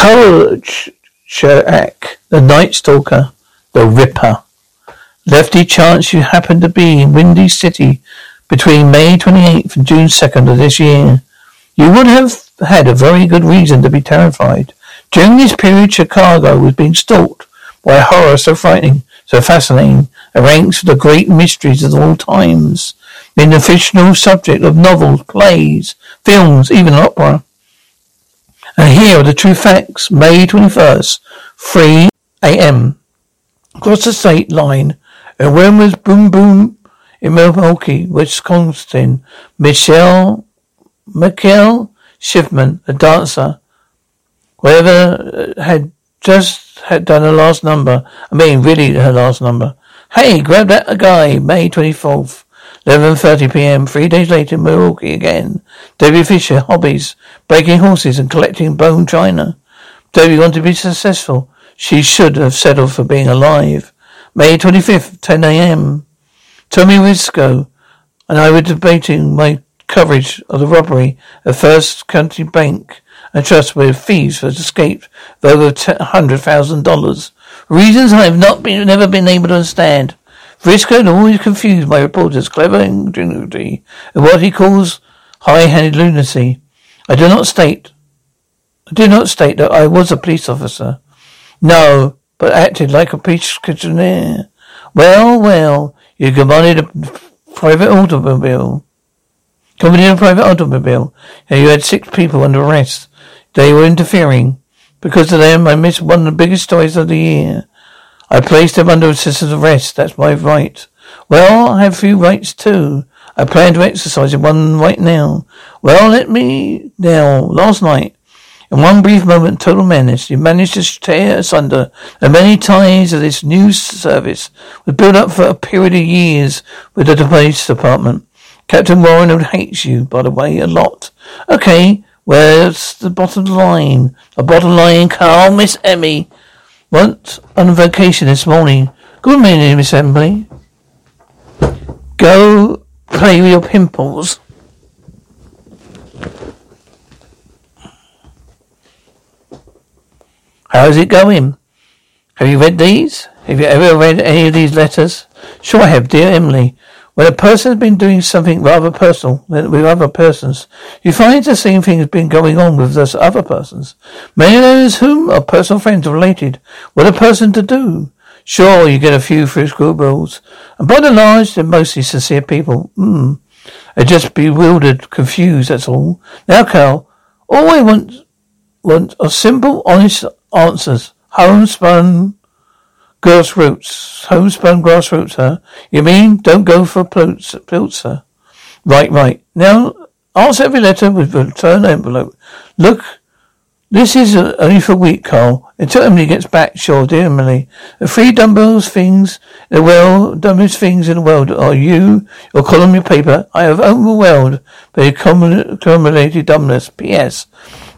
Kolchak, the Night Stalker, the Ripper. Lefty chance you happen to be in Windy City between May 28th and June 2nd of this year. You would have had a very good reason to be terrified. During this period, Chicago was being stalked by a horror so frightening, so fascinating, it ranks for the great mysteries of all times, been the fictional subject of novels, plays, films, even opera. And here are the true facts. May 21st, 3 a.m. Across the state line, and when was Boom Boom in Milwaukee, Wisconsin, Michelle, Mikhail Schiffman, a dancer, whatever uh, had just had done her last number. I mean, really her last number. Hey, grab that guy, May 24th. 11.30 p.m. Three days later, Milwaukee again. Debbie Fisher, hobbies, breaking horses and collecting bone china. Debbie wanted to be successful. She should have settled for being alive. May 25th, 10 a.m. Tommy Risco and I were debating my coverage of the robbery of First County Bank and Trust where thieves had escaped with over $100,000. Reasons I have not been, never been able to understand. Risco always confused my reporter's clever ingenuity and what he calls high-handed lunacy. I do not state, I do not state that I was a police officer. No, but acted like a police commissioner. Well, well, you commanded a private automobile. Commanded a private automobile. And you had six people under arrest. They were interfering. Because of them, I missed one of the biggest stories of the year. I placed them under citizen's arrest. That's my right. Well, I have few rights too. I plan to exercise one right now. Well, let me now. Last night, in one brief moment, total menace, you managed to tear asunder the many ties of this new service was built up for a period of years with the police department. Captain Warren would hate you, by the way, a lot. Okay, where's the bottom line? The bottom line, Carl, Miss Emmy. Went on vacation this morning. Good morning, Miss Emily. Go play with your pimples. How's it going? Have you read these? Have you ever read any of these letters? Sure I have, dear Emily. When a person has been doing something rather personal with other persons, you find the same thing has been going on with those other persons. Many of those whom are personal friends are related. What a person to do? Sure, you get a few through schoolgirls, and by and large, they're mostly sincere people. Hmm. They're just bewildered, confused, that's all. Now, Carl, all I want, want are simple, honest answers. Homespun Grassroots. Homespun grassroots, huh? You mean don't go for Pulitzer? Right, right. Now, answer every letter with a return envelope. Look, this is only for a week, Carl. Until Emily gets back, sure, dear Emily. The three dumbest things, the world, dumbest things in the world are you, your column, your paper. I have overwhelmed by accumulated dumbness. P.S.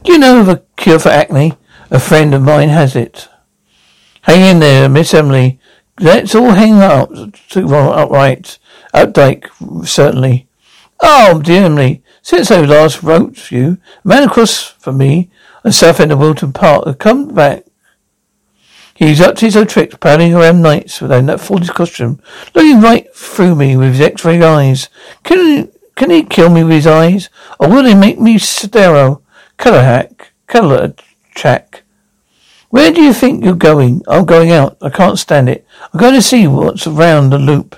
Do you know of a cure for acne? A friend of mine has it. Hang in there, Miss Emily. Let's all hang up, upright. Updike, certainly. Oh, dear Emily, since I last wrote you, a man across from me on south end of Wilton Park has come back. He's up to his old tricks, prowling around nights without that foolish costume, looking right through me with his X-ray eyes. Can can he kill me with his eyes, or will he make me sterile? Color hack, color check. Where do you think you're going? I'm going out. I can't stand it. I'm going to see what's around the loop.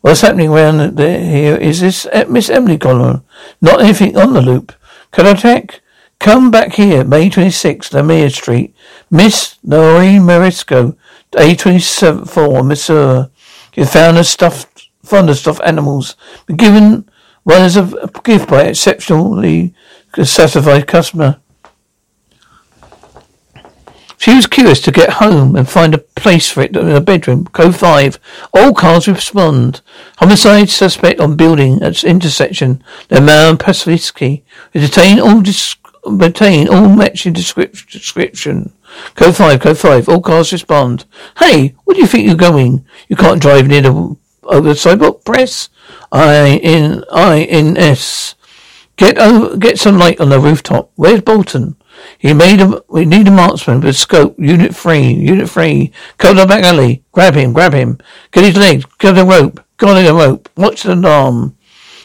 What's happening around there here is this uh, Miss Emily Column. Not anything on the loop. Kolchak, come back here, May 26th, Lemire Street. Miss Noreen Marisco, A24, Missouri. You found a stuffed, fond of stuffed animals. Been given one as a gift by exceptionally satisfied customer. She was curious to get home and find a place for it in her bedroom. Code 5. All cars respond. Homicide suspect on building at intersection. Lemar Paslisky. We detain all dis- all matching description. Code 5, code 5. All cars respond. Hey, where do you think you're going? You can't drive near the, over the sidewalk. Press. I in, I in S. Get over, get some light on the rooftop. Where's Bolton? He made a, we need a marksman with scope. Unit three, unit three. Come the back alley. Grab him, grab him. Get his legs. Get the rope. Got the rope. Watch the arm.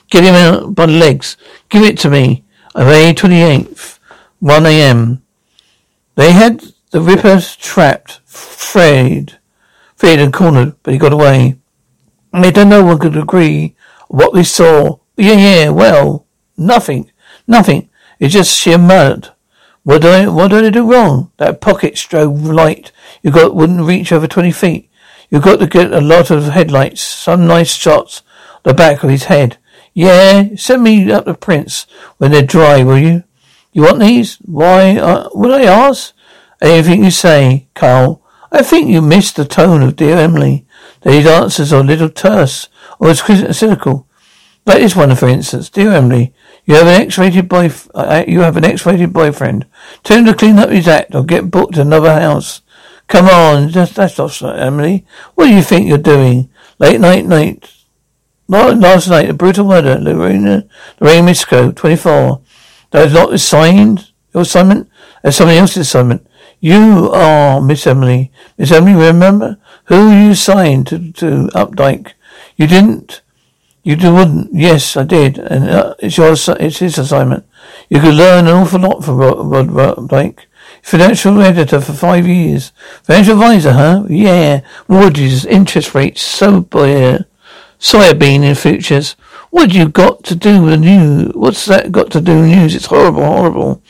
Get him out by the legs. Give it to me. May 28th, 1 a.m. They had the Ripper trapped, Fred, feared and cornered, but he got away. Later, no one could agree what they saw. Yeah, yeah, well, nothing, nothing. It's just sheer mud. What did I, what did I do wrong? That pocket strobe light you got wouldn't reach over 20 feet. You've got to get a lot of headlights, some nice shots, the back of his head. Yeah, send me up the prints when they're dry, will you? You want these? Why, uh, would I ask? Anything you say, Carl. I think you missed the tone of dear Emily. These answers are a little terse, or it's cynical. That is one, for instance. Dear Emily, you have an X-rated boy. Uh, you have an X-rated boyfriend. Tell him to clean up his act, or get booked another house. Come on, just that's not Emily. What do you think you're doing? Late night, night. Not last night, a brutal murder. Lorena, Lorraine Misco, 24. That is not signed. Your assignment. That's somebody else's assignment. You are Miss Emily. Miss Emily, remember who you signed to, to Updike? You didn't. You wouldn't. Yes, I did. And uh, it's your, it's his assignment. You could learn an awful lot from Rod, Rod, Rod Updike. Financial editor for five years. Financial advisor, huh? Yeah. Mortgages, interest rates, so uh, soybean in futures. What you got to do with the news? What's that got to do with news? It's horrible, horrible.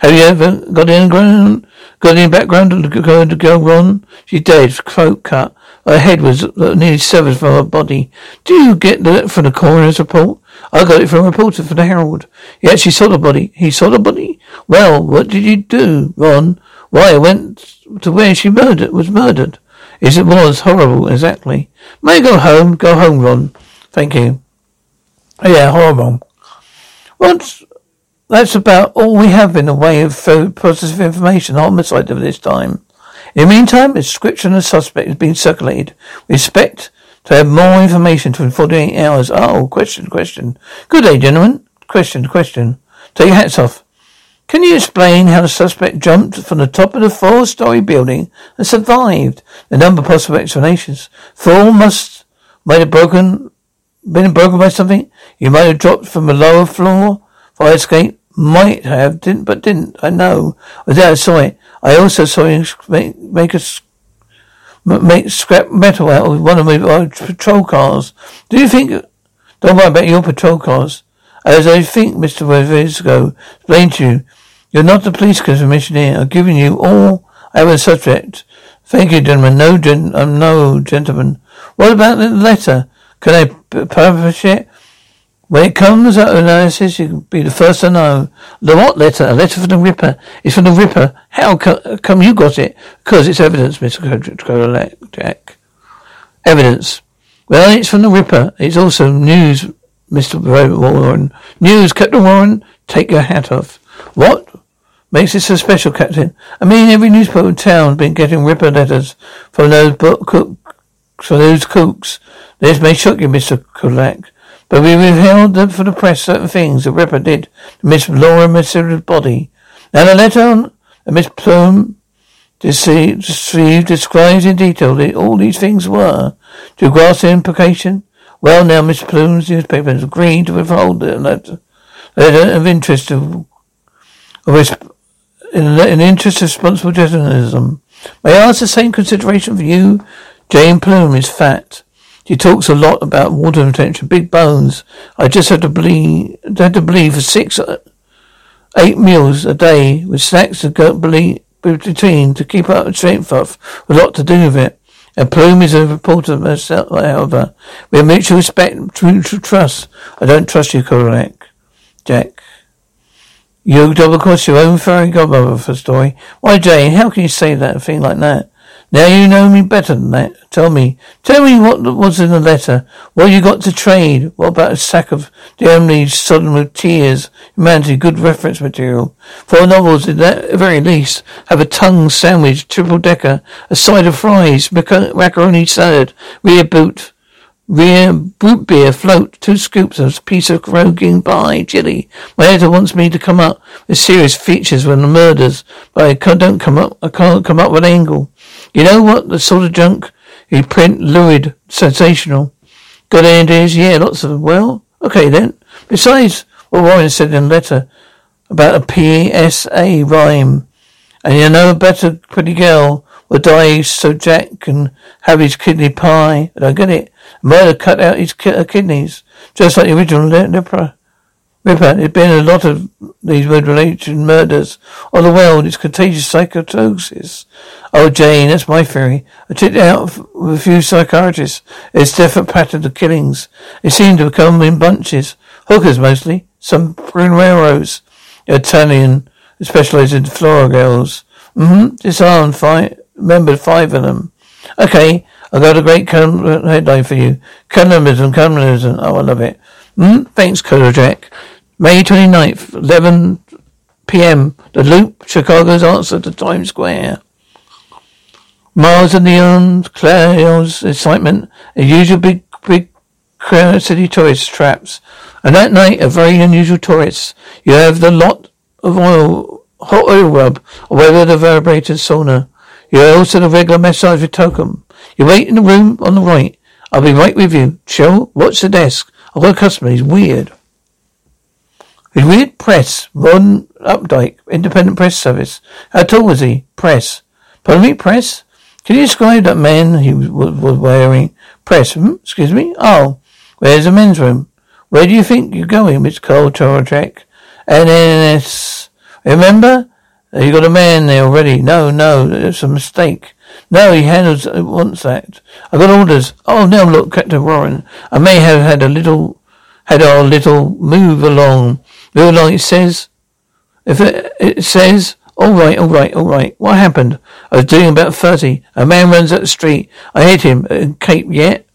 Have you ever got any ground, got any background to go to go on? She's dead, throat cut. Her head was uh, nearly severed from her body. Do you get that from the coroner's report? I got it from a reporter for the Herald. He actually saw the body. He saw the body? Well, what did you do, Ron? Why, I went to where she murdered, was murdered. Yes, it was horrible, exactly. May I go home? Go home, Ron. Thank you. Oh, yeah, horrible. Once that's about all we have in the way of positive information homicide of this time. In the meantime, a description of the suspect has been circulated. We expect to have more information within 48 hours. Ah, oh, question, question. Good day, gentlemen. Question, question. Take your hats off. Can you explain how the suspect jumped from the top of the four-story building and survived? The number of possible explanations. Fall must might have broken, been broken by something. You might have dropped from a lower floor Fire escape might have, didn't, but didn't. I know. I there, I saw it. I also saw him make, make a make scrap metal out of one of my patrol cars. Do you think? Don't worry about your patrol cars. As I think, Mister Vincenzo explained to you, you're not the police commissioner. I've given you all I have a subject. Thank you, gentlemen. No, gen- um, no, gentlemen. What about the letter? Can I publish it? When it comes uh, out of analysis, you can be the first to know. The what letter? A letter from the Ripper. It's from the Ripper. How come you got it? Because it's evidence, Mr. Jack. Evidence. Well, it's from the Ripper. It's also news, Mr. Warren. News, Captain Warren. Take your hat off. What makes it so special, Captain? I mean, every newspaper in town's been getting Ripper letters from those book cook, from those cooks. This may shock you, Mr. Kolchak. But we withheld for the press certain things did to Miss Laura Mercer's body. Now the letter on Miss Plume deceived, describes in detail that all these things were. To grasp the implication? Well, now Miss Plume's newspaper has agreed to withhold the letter, letter of interest of, of in the interest of responsible journalism. May I ask the same consideration for you? Jane Plume is fat. She talks a lot about water retention, big bones. I just had to believe, had to believe for six, uh, eight meals a day with snacks to go believe between to keep up strength off. A lot to do with it. And Plume is a reporter herself, however. We have mutual respect, mutual trust. I don't trust you, Kolchak. Jack. You double cross your own fairy godmother for a story. Why, Jane, how can you say that, a thing like that? Now you know me better than that. Tell me. Tell me what was in the letter. What you got to trade? What about a sack of Germany sodden with tears? Humanity, good reference material. Four novels, at the very least, have a tongue sandwich, triple decker, a side of fries, macaroni salad, rear boot, Rear boot beer float, two scoops of a piece of croaking pie, chili. My editor wants me to come up with serious features when the murders, but I don't come up. I can't come up with an angle. You know what? The sort of junk you print, lurid, sensational. Got ideas? Yeah, lots of them. Well, okay then. Besides what Warren said in a letter about a PSA rhyme, and you know a better pretty girl will die so Jack can have his kidney pie. I don't get it. Murder cut out his ki- uh, kidneys, just like the original Ripper. Ripper, there's been a lot of these red related murders all the world. It's contagious psychosis. Oh, Jane, that's my theory. I checked it out with a few psychiatrists. It's different pattern of killings. They seem to come in bunches. Hookers mostly. Some railroads. Italian, specialized in floral girls. Mm-hmm. Disarmed five, remembered five of them. Okay, I've got a great headline for you. Cannibalism, cannibalism. Oh, I love it. Mm, thanks, Jack. May 29th, 11 p.m. The Loop, Chicago's answer to Times Square. Miles of neon, clouds, excitement, a usual big, big crowd city tourist traps. And that night, a very unusual tourist. You have the lot of oil, hot oil rub, or whether the vibrator sauna. You also the regular massage with token. You wait in the room on the right. I'll be right with you. Chill. Watch the desk. I've got a customer. He's weird. Weird. Press. Ron Updike. Independent Press Service. How tall was he? Press. Me? Press? Can you describe that man he was, was wearing? Press. Hmm? Excuse me? Oh. Where's the men's room? Where do you think you're going, Mr. Cole Toracek? NNS. Remember? You got a man there already. No, no, it's a mistake. No, he handles uh, wants that. I got orders. Oh, now look, Captain Warren. I may have had a little, had a little move along. Along. It says, if it, it says, all right, all right, all right. What happened? I was doing about thirty. A man runs up the street. I hit him. Uh, Cape yet?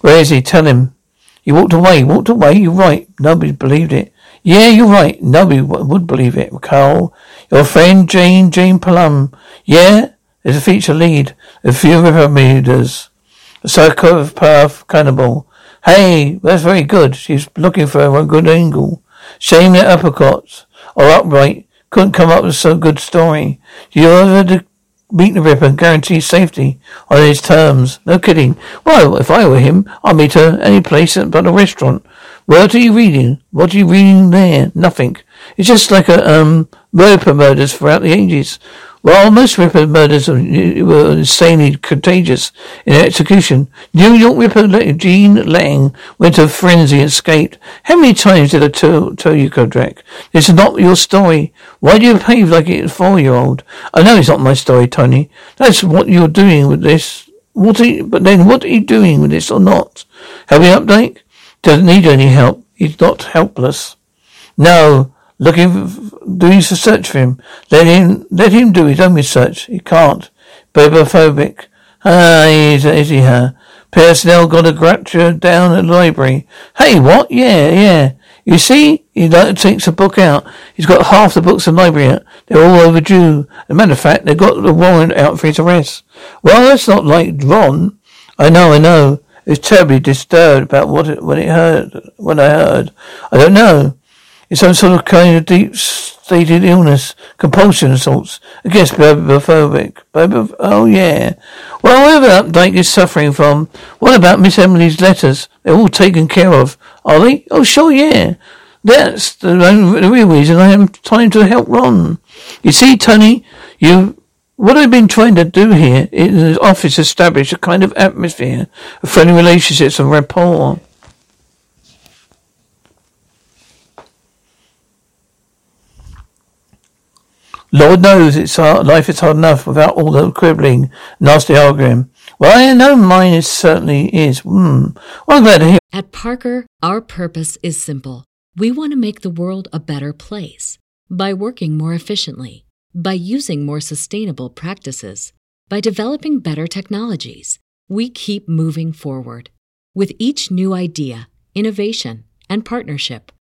Where is he? Tell him. He walked away. Walked away. You're right. Nobody believed it. Yeah, you're right. Nobody would believe it. Carl, your friend Jane, Jane Plum. Yeah, is a feature lead. A few readers. A psychopath cannibal. Hey, that's very good. She's looking for a good angle. Shame that uppercuts or upright couldn't come up with so good story. You ever meet the Ripper and guarantee safety on his terms? No kidding. Well, if I were him, I'd meet her any place but a restaurant. What are you reading? What are you reading there? Nothing. It's just like a, um, Ripper murders throughout the ages. While most Ripper murders were insanely contagious in execution, New York Ripper Gene Lang went to a frenzy and escaped. How many times did I tell, tell you, Kolchak? This is not your story. Why do you behave like a four-year-old? I know it's not my story, Tony. That's what you're doing with this. What are you, but then what are you doing with this or not? Help me update? Doesn't need any help. He's not helpless. No, looking, doing some search for him. Let him, let him do his own research. He can't. Babophobic. Ah, is, is he her? Personnel got a gratcha down at the library. Hey, what? Yeah, yeah. You see, he takes a book out. He's got half the books in the library out. They're all overdue. As a matter of fact, they've got the warrant out for his arrest. Well, that's not like Ron. I know, I know. It's terribly disturbed about what it, when it heard, when I heard. I don't know. It's some sort of kind of deep stated illness, compulsion. I guess babophobic. Baboph- oh yeah. Well, whatever Updike is suffering from, what about Miss Emily's letters? They're all taken care of, are they? Oh sure, yeah. That's the, the real reason I am trying to help Ron. You see, Tony, you what I've been trying to do here in the office establish a kind of atmosphere of friendly relationships and rapport. Lord knows it's hard, life is hard enough without all the quibbling, nasty arguing. Well, I know mine is certainly is. Hmm. Well, I'm glad to hear. At Parker, our purpose is simple. We want to make the world a better place by working more efficiently by using more sustainable practices, by developing better technologies, we keep moving forward. With each new idea, innovation, and partnership,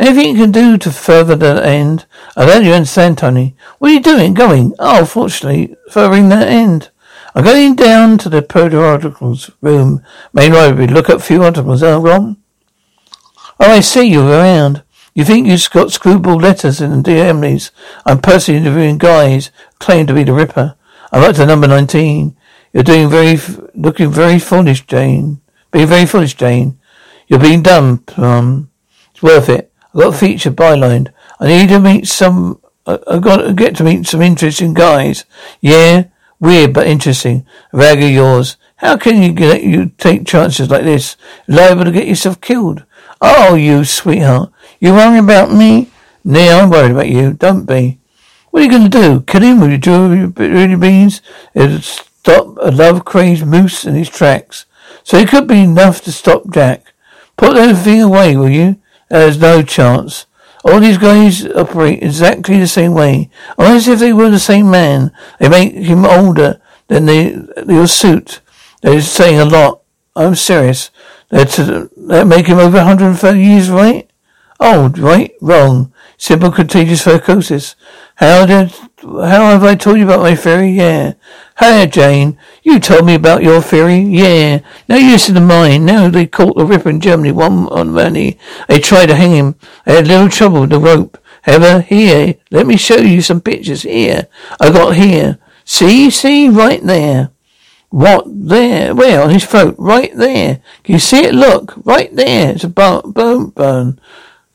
Anything you can do to further the end? I don't you understand, Tony. What are you doing? Going? Oh, fortunately, furthering that end. I'm going down to the periodicals room, main library, look up a few articles. Oh? Oh, I see you around. You think you've got screwball letters in the DMs? I'm personally interviewing guys claim to be the Ripper. I'm up to number 19. You're doing very, looking very foolish, Jane. Being very foolish, Jane. You're being dumb, um. It's worth it. I've got a feature bylined. I need to meet some, I've got to get to meet some interesting guys. Yeah? Weird but interesting. Rag of yours. How can you get you take chances like this? Liable to get yourself killed. Oh, you sweetheart. You worry about me? Nah, I'm worried about you. Don't be. What are you going to do? Kill him with your jewelry beans? It'll stop a love crazed moose in his tracks. So it could be enough to stop Jack. Put that thing away, will you? There's no chance. All these guys operate exactly the same way. Almost if they were the same man. They make him older than they, your suit. They're saying a lot. I'm serious. They're that make him over 130 years, right? Old, right? Wrong. Simple contagious psychosis. How did, how have I told you about my theory? Yeah. Hey, Jane. You told me about your theory? Yeah. No use to mine. Now they caught the Ripper in Germany one on money. They tried to hang him. They had a little trouble with the rope. However, here, let me show you some pictures. Here. I got here. See, see, right there. What? There. On his throat. Right there. Can you see it? Look. Right there. It's a bone burn.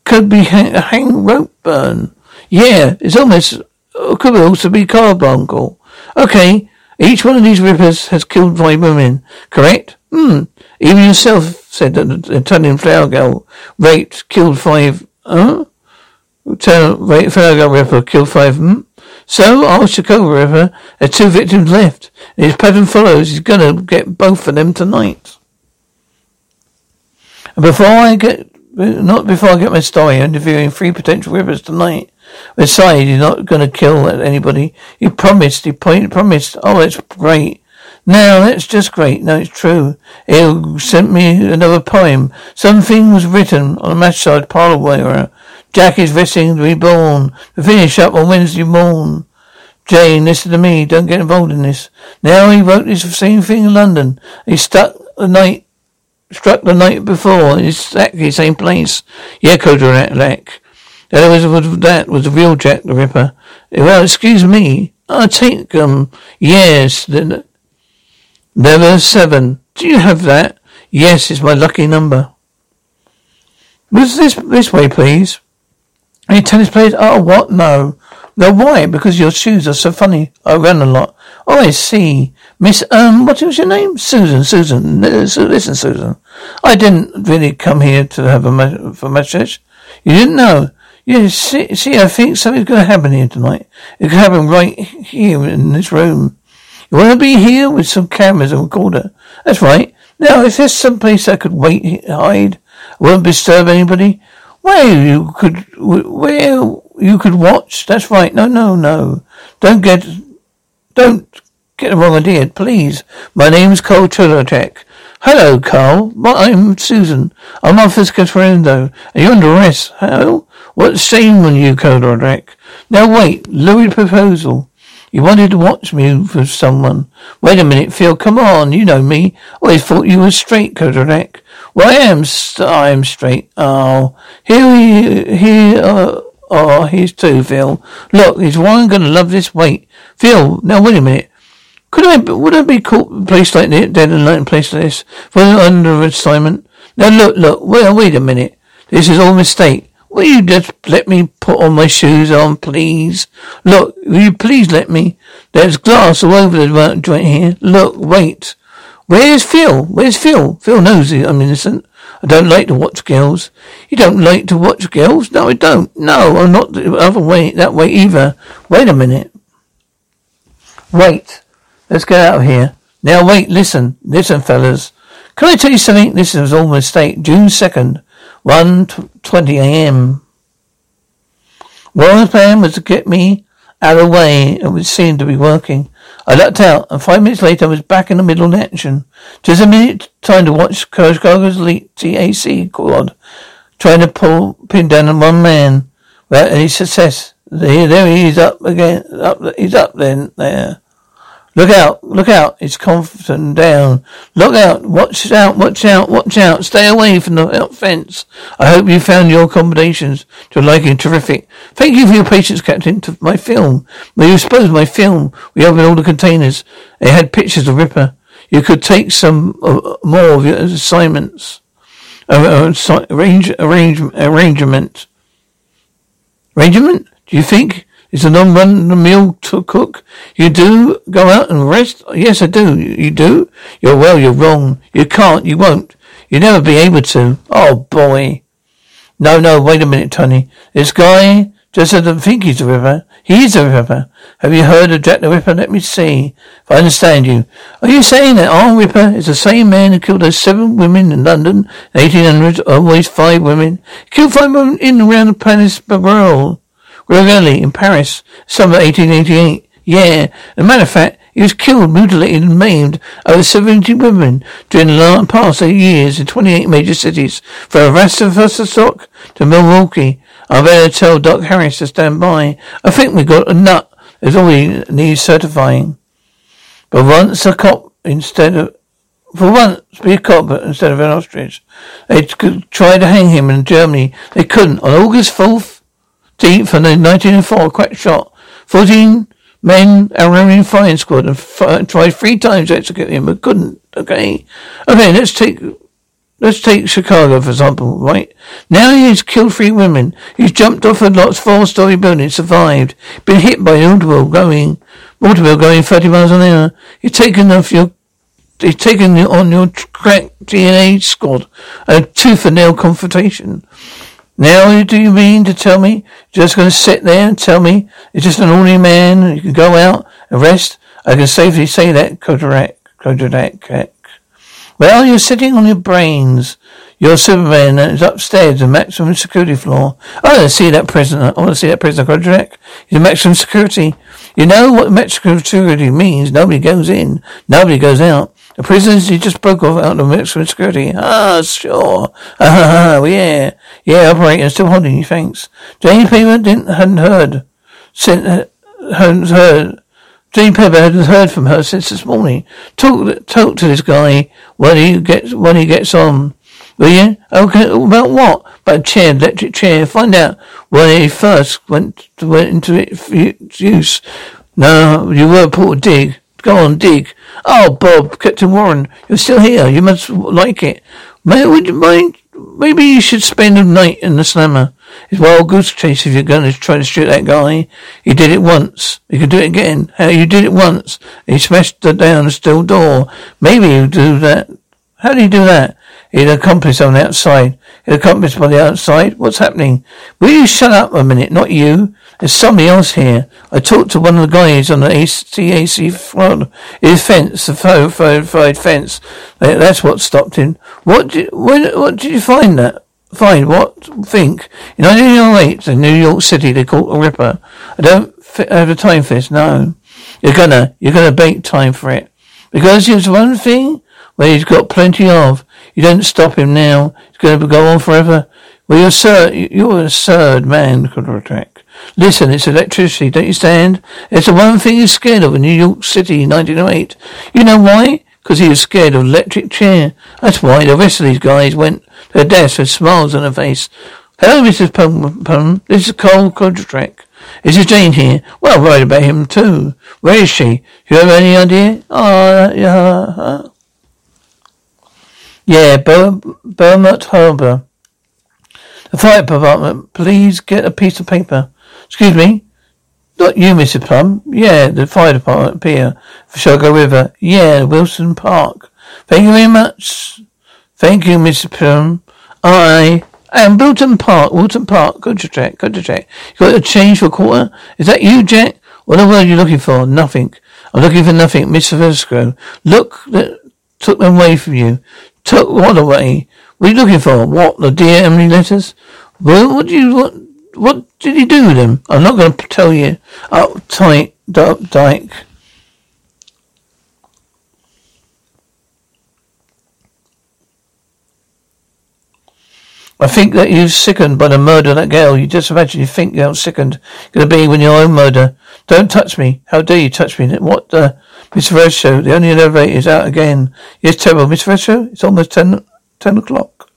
Could be a hang rope burn. Yeah, it's almost, it could also be carbuncle. Okay, each one of these rippers has killed five women, correct? Hmm. Even yourself said that the Italian flower girl raped, killed five, huh? Flower girl ripper killed five, hmm? So, our Chicago River has two victims left. And his pattern follows. He's gonna get both of them tonight. And before I get not before I get my story, interviewing three potential rivers tonight. Besides, he's not going to kill anybody. He promised. He promised. Oh, that's great. Now, that's just great. No, it's true. He sent me another poem. Something was written on a matchside parlor wire. Jack is resting reborn. The finish up on Wednesday morn. Jane, listen to me. Don't get involved in this. Now he wrote this same thing in London. He stuck the night struck the night before in exactly the same place. Yeah, Kolchak. That was that was the real Jack the Ripper. Well, excuse me. I think um yes, never seven. Do you have that? Yes, it's my lucky number. Was this this way, please? Any tennis players? Oh, what? No. No, why? Because your shoes are so funny. I run a lot. Oh, I see. Miss, um, what was your name? Susan, Susan. Listen, Susan. I didn't really come here to have a for message. You didn't know? Yes, see, see, I think something's going to happen here tonight. It could happen right here in this room. You want to be here with some cameras and recorder? That's right. Now, if there's some place I could wait, hide, won't disturb anybody, where you could, where you could watch. That's right. No, no, no. Don't get, don't get the wrong idea, please. My name's Carl Kolchak. Hello, Carl. I'm Susan. I'm Officer Catrando. Are you under arrest? How? What shame on you, Kolchak. Now wait, Louis proposal. You wanted to watch me for someone. Wait a minute, Phil. Come on, you know me. Always thought you were straight, Kolchak. Well, I am. St- I am straight. Oh, here we here. Uh, oh, here's two, Phil. Look, is one gonna love this? Wait, Phil. Now wait a minute. Could I, would I be caught in a place like this, dead and in place like this, for under assignment? Now look, look, wait, wait a minute. This is all mistake. Will you just let me put on my shoes on, please? Look, will you please let me? There's glass all over the joint here. Look, wait. Where's Phil? Where's Phil? Phil knows I'm innocent. I don't like to watch girls. You don't like to watch girls? No, I don't. No, I'm not the other way, that way either. Wait a minute. Wait. Let's get out of here. Now wait, listen, listen fellas. Can I tell you something? This was all a mistake. June 2nd, 1.20 a.m. Warren's plan was to get me out of the way and it seemed to be working. I lucked out and five minutes later I was back in the middle of action. Just a minute time to watch Chicago's elite TAC squad trying to pull pin down on one man without any success. There, there he is up again. Up, he's up then there. Look out! Look out! It's confident down. Look out! Watch out! Watch out! Watch out! Stay away from the fence. I hope you found your accommodations to liking terrific. Thank you for your patience, Captain. To my film. May you suppose my film? We opened all the containers. They had pictures of Ripper. You could take some uh, more of your assignments. Uh, uh, arrange, arrange, arrangement. Arrangement? Do you think? It's a non-run the meal to cook. You do go out and rest? Yes, I do. You do? You're well, you're wrong. You can't, you won't. You'll never be able to. Oh, boy. No, no, wait a minute, Tony. This guy just doesn't think he's a ripper. He's a ripper. Have you heard of Jack the Ripper? Let me see if I understand you. Are you saying that our Ripper is the same man who killed those seven women in London in 1800? Always five women. He killed five women in around the Palais Royal. Really, in Paris, summer 1888. Yeah, as a matter of fact, he was killed, mutilated, and maimed over 70 women during the past eight years in 28 major cities, from Vladivostok to Milwaukee. I better tell Doc Harris to stand by. I think we got a nut. That's all he needs certifying. But once a cop instead of for once, be a cop instead of an ostrich. They tried to hang him in Germany. They couldn't. On August 4th, Team from the 1904 crack shot. 14 men Iranian firing squad and f- tried three times to execute him but couldn't. Okay. Okay, let's take Let's take Chicago, for example, right? Now he has killed three women. He's jumped off a lot's four-story building, survived. Been hit by an automobile going, automobile going 30 miles an hour. He's taken off your, he's taken on your crack DNA squad. A tooth and nail confrontation. Now, do you mean to tell me you're just going to sit there and tell me you're just an ordinary man? You can go out and rest. I can safely say that, Kolchak. Well, you're sitting on your brains. You're Superman is upstairs, the maximum security floor. I want to see that prisoner. I want to see that prisoner, Kolchak. He's maximum security. You know what maximum security means? Nobody goes in. Nobody goes out. The prisoners he just broke off out of maximum security. Ah, sure. Ah, yeah. Yeah, operator, still holding you, thanks. Jane Pepper didn't, hadn't heard. Sent, uh, hadn't heard. Jane Pepper hadn't heard from her since this morning. Talk, talk to this guy when he gets, when he gets on. Will you? Okay, about what? About a chair, electric chair. Find out when he first went, went into it use. No, you were poor Dig. Go on, dig. Oh, Bob, Captain Warren, you're still here. You must like it. May, would you mind? Maybe you should spend a night in the slammer. It's wild goose chase if you're going to try to shoot that guy. You did it once. You can do it again. How you did it once. He smashed the down the steel door. Maybe you do that. How do you do that? He'd accomplice on the outside. He'd accomplice by the outside. What's happening? Will you shut up a minute? Not you. There's somebody else here. I talked to one of the guys on the ACAC front. His fence, the fortified fence. That's what stopped him. What did, when, what did you find that? Find what? Think. In 1908, in New York City, they caught a ripper. I don't have the time for this, no. You're gonna, you're gonna bake time for it. Because it's one thing where he's got plenty of. You don't stop him now. He's gonna go on forever. Well, you're sir, you're a absurd man, Contract. Listen, it's electricity, don't you stand? It's the one thing he's scared of in New York City, 1908. You know why? Because he was scared of electric chair. That's why the rest of these guys went to their with smiles on their face. Hello, Mrs. Pum, Pum. This is Cole Contract. Is this Jane here? Well, worried about him too. Where is she? You have any idea? Oh, yeah. Yeah, Beaumont Harbor. The fire department, please get a piece of paper. Excuse me? Not you, Mr. Plum. Yeah, the fire department pier for Sugar River. Yeah, Wilson Park. Thank you very much. Thank you, Mr. Plum. I am Wilton Park. Wilton Park. Good to check. Good to check. You got a change for a quarter? Is that you, Jack? What the world are you looking for? Nothing. I'm looking for nothing, Mr. Vincenzo. Look, that took them away from you. Took what away? What are you looking for? What, the dear Emily letters? Well, what do you, what, what did you do with them? I'm not going to tell you. Oh, tight, up, Dyke. I think that you're sickened by the murder of that girl. You just imagine you think you're sickened. Gonna be when your own murder. Don't touch me. How dare you touch me? What uh, the Mr. Redshow, the only elevator is out again. Yes, terrible. Mr. Redshow, it's almost ten, ten o'clock.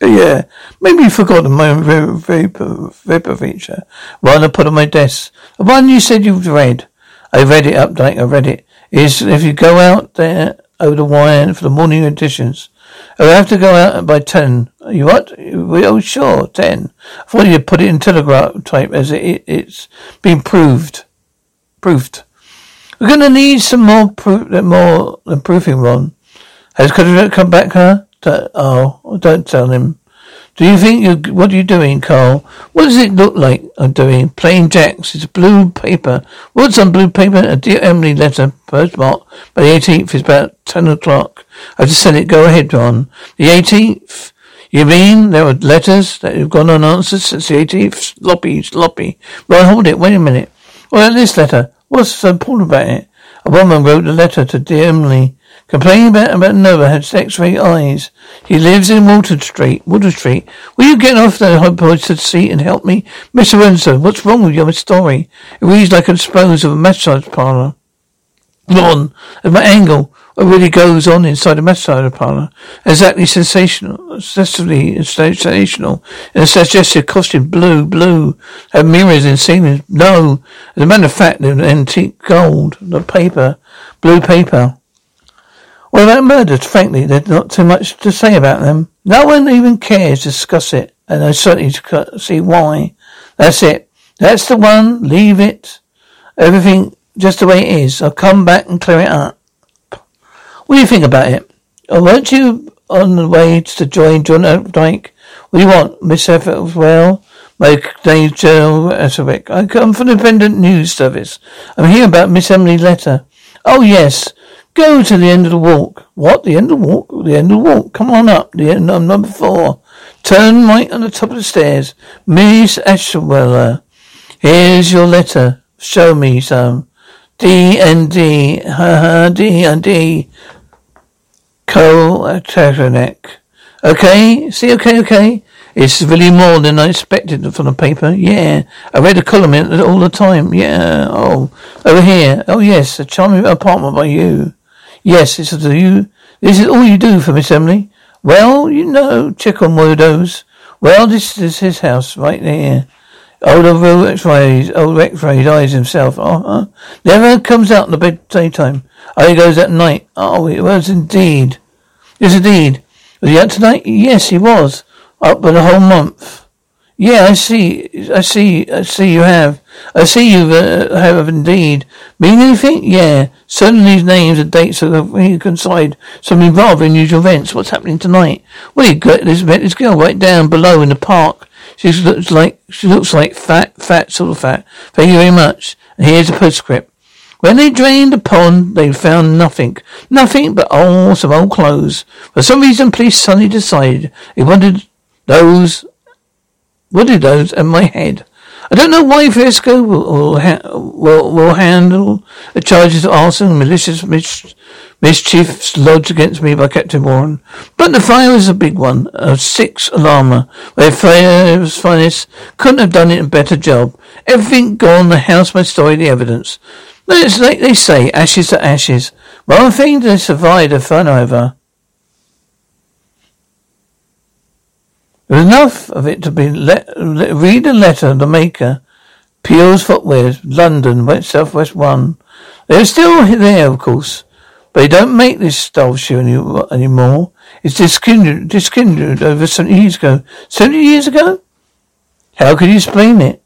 Yeah, maybe you forgot my vapor, vapor feature. One I put on my desk. The one you said you'd read. I read it, Updike. I read it. Is if you go out there over the wire for the morning editions. I have to go out by ten. You what? Oh, sure, ten. I thought you'd put it in telegraph type as it, it, it's been proved. Proved. We're going to need some more proof, more than proofing, Ron. Has come back, huh? Oh, don't tell him. Do you think you what are you doing, Carl? What does it look like I'm doing? Plain jacks. It's blue paper. What's on blue paper? A dear Emily letter, postmark by the eighteenth is about ten o'clock. I just sent it. Go ahead, Ron. The eighteenth? You mean there were letters that have gone unanswered since the eighteenth? Sloppy, sloppy. Well, hold it, wait a minute. Well, this letter. What's so important about it? A woman wrote a letter to dear Emily. Complaining about, about Nova had X-ray eyes. He lives in Water Street. Water Street. Will you get off the upholstered seat and help me? Mr. Windsor, what's wrong with your story? It reads like a dispose of a massage parlor. Ron, at my angle, what really goes on inside a massage parlor? Exactly sensational, excessively sensational, in a suggestive costume, blue, blue, have mirrors in ceilings. No, as a matter of fact, the antique gold, the paper, blue paper. Well, about murders, frankly, there's not too much to say about them. No one even cares to discuss it, and I certainly see why. That's it. That's the one. Leave it. Everything just the way it is. I'll come back and clear it up. What do you think about it? Oh, weren't you on the way to join John? What do you want, Miss Effort? Well, my Joe Eswick. I come from the Independent News Service. I'm here about Miss Emily's letter. Oh, yes. Go to the end of the walk. What? The end of the walk? The end of the walk. Come on up. The end of number four. Turn right on the top of the stairs. Miss Ashweller. Here's your letter. Show me some. D and D. Ha ha. D and D. Co Tatranek. Okay. See, okay, okay. It's really more than I expected from the paper. Yeah. I read a column in it all the time. Yeah. Oh. Over here. Oh, yes. A charming apartment by you. Yes, it's you. This is all you do for Miss Emily. Well, you know, check on widows. Well, this is his house right there. Old X-rays, old X-rays eyes himself. Oh, huh? Never comes out in the bed daytime. Only goes at night. Oh, it was indeed. Yes, indeed. Was he out tonight? Yes, he was. Up for the whole month. Yeah, I see. I see. I see you have. I see you uh, have indeed. Mean anything? Yeah. Certain these names and dates are coincide some rather unusual events. What's happening tonight? Well, you got this, this girl right down below in the park. She looks like she looks like fat, fat, sort of fat. Thank you very much. And here's a postscript. When they drained the pond, they found nothing. Nothing but all some old clothes. For some reason, police suddenly decided they wanted those what did those in my head? I don't know why Frisco will, will, will, handle the charges of arson and malicious mis- mischief lodged against me by Captain Warren. But the fire is a big one, a six alarmer, where fire's finest couldn't have done it a better job. Everything gone, the house, my story, the evidence. It's like they say, ashes to ashes. One thing to survive a fun over. There was enough of it to be let, let read a letter of the maker. Peel's Footwear, London, West Southwest One. They're still there, of course, but they don't make this style shoe any, anymore. It's discontinued, discontinued over seventy years ago. Seventy years ago? How could you explain it?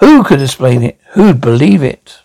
Who could explain it? Who'd believe it?